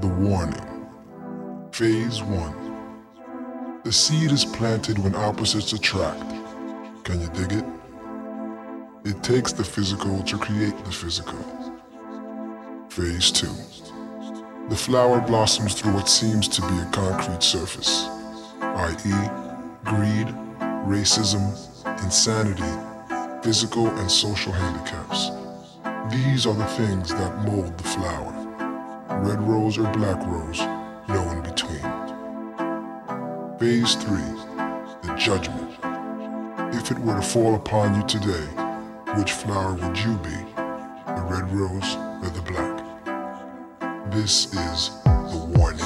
The warning. Phase 1. The seed is planted when opposites attract. Can you dig it? It takes the physical to create the physical. Phase 2. The flower blossoms through what seems to be a concrete surface, i.e., greed, racism, insanity, physical and social handicaps. These are the things that mold the flower. Red rose or black rose, no in between. Phase 3. The judgment. If it were to fall upon you today, which flower would you be? The red rose or the black? This is the warning.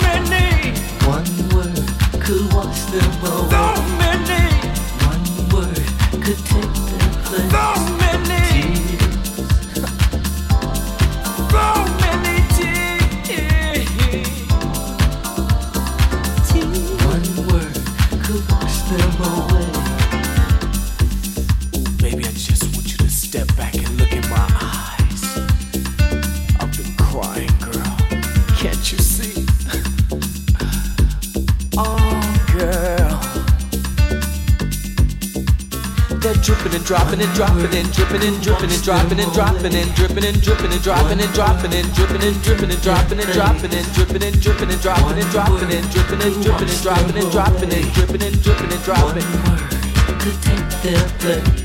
and dropping and dripping and dripping and dropping and dropping and dripping and dripping and dropping and dropping and dripping and dripping and dropping and dropping and dripping and dripping and dropping and dropping and dripping and dripping and dropping and dropping and dripping and dripping and dropping. Could take their place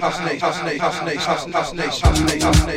fascination, fascination, fascination, fascination, fascination, fascination.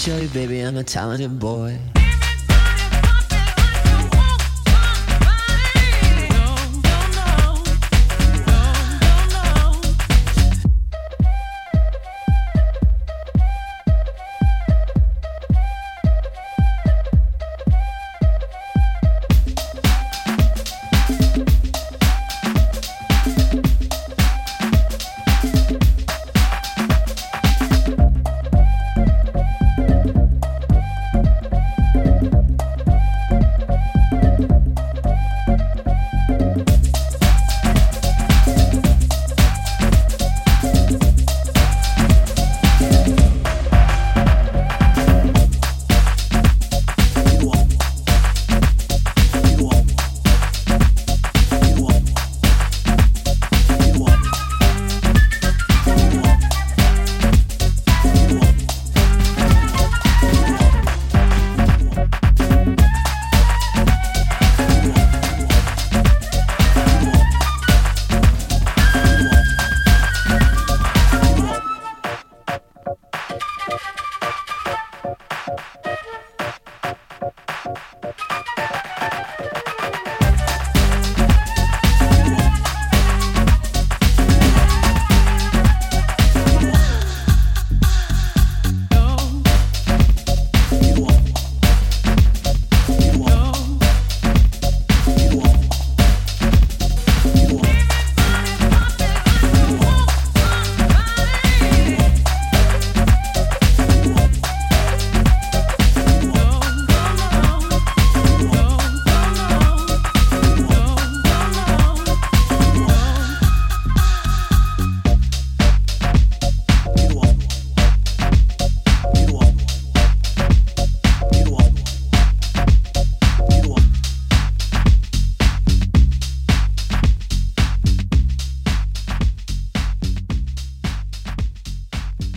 Show you, baby, I'm a talented boy.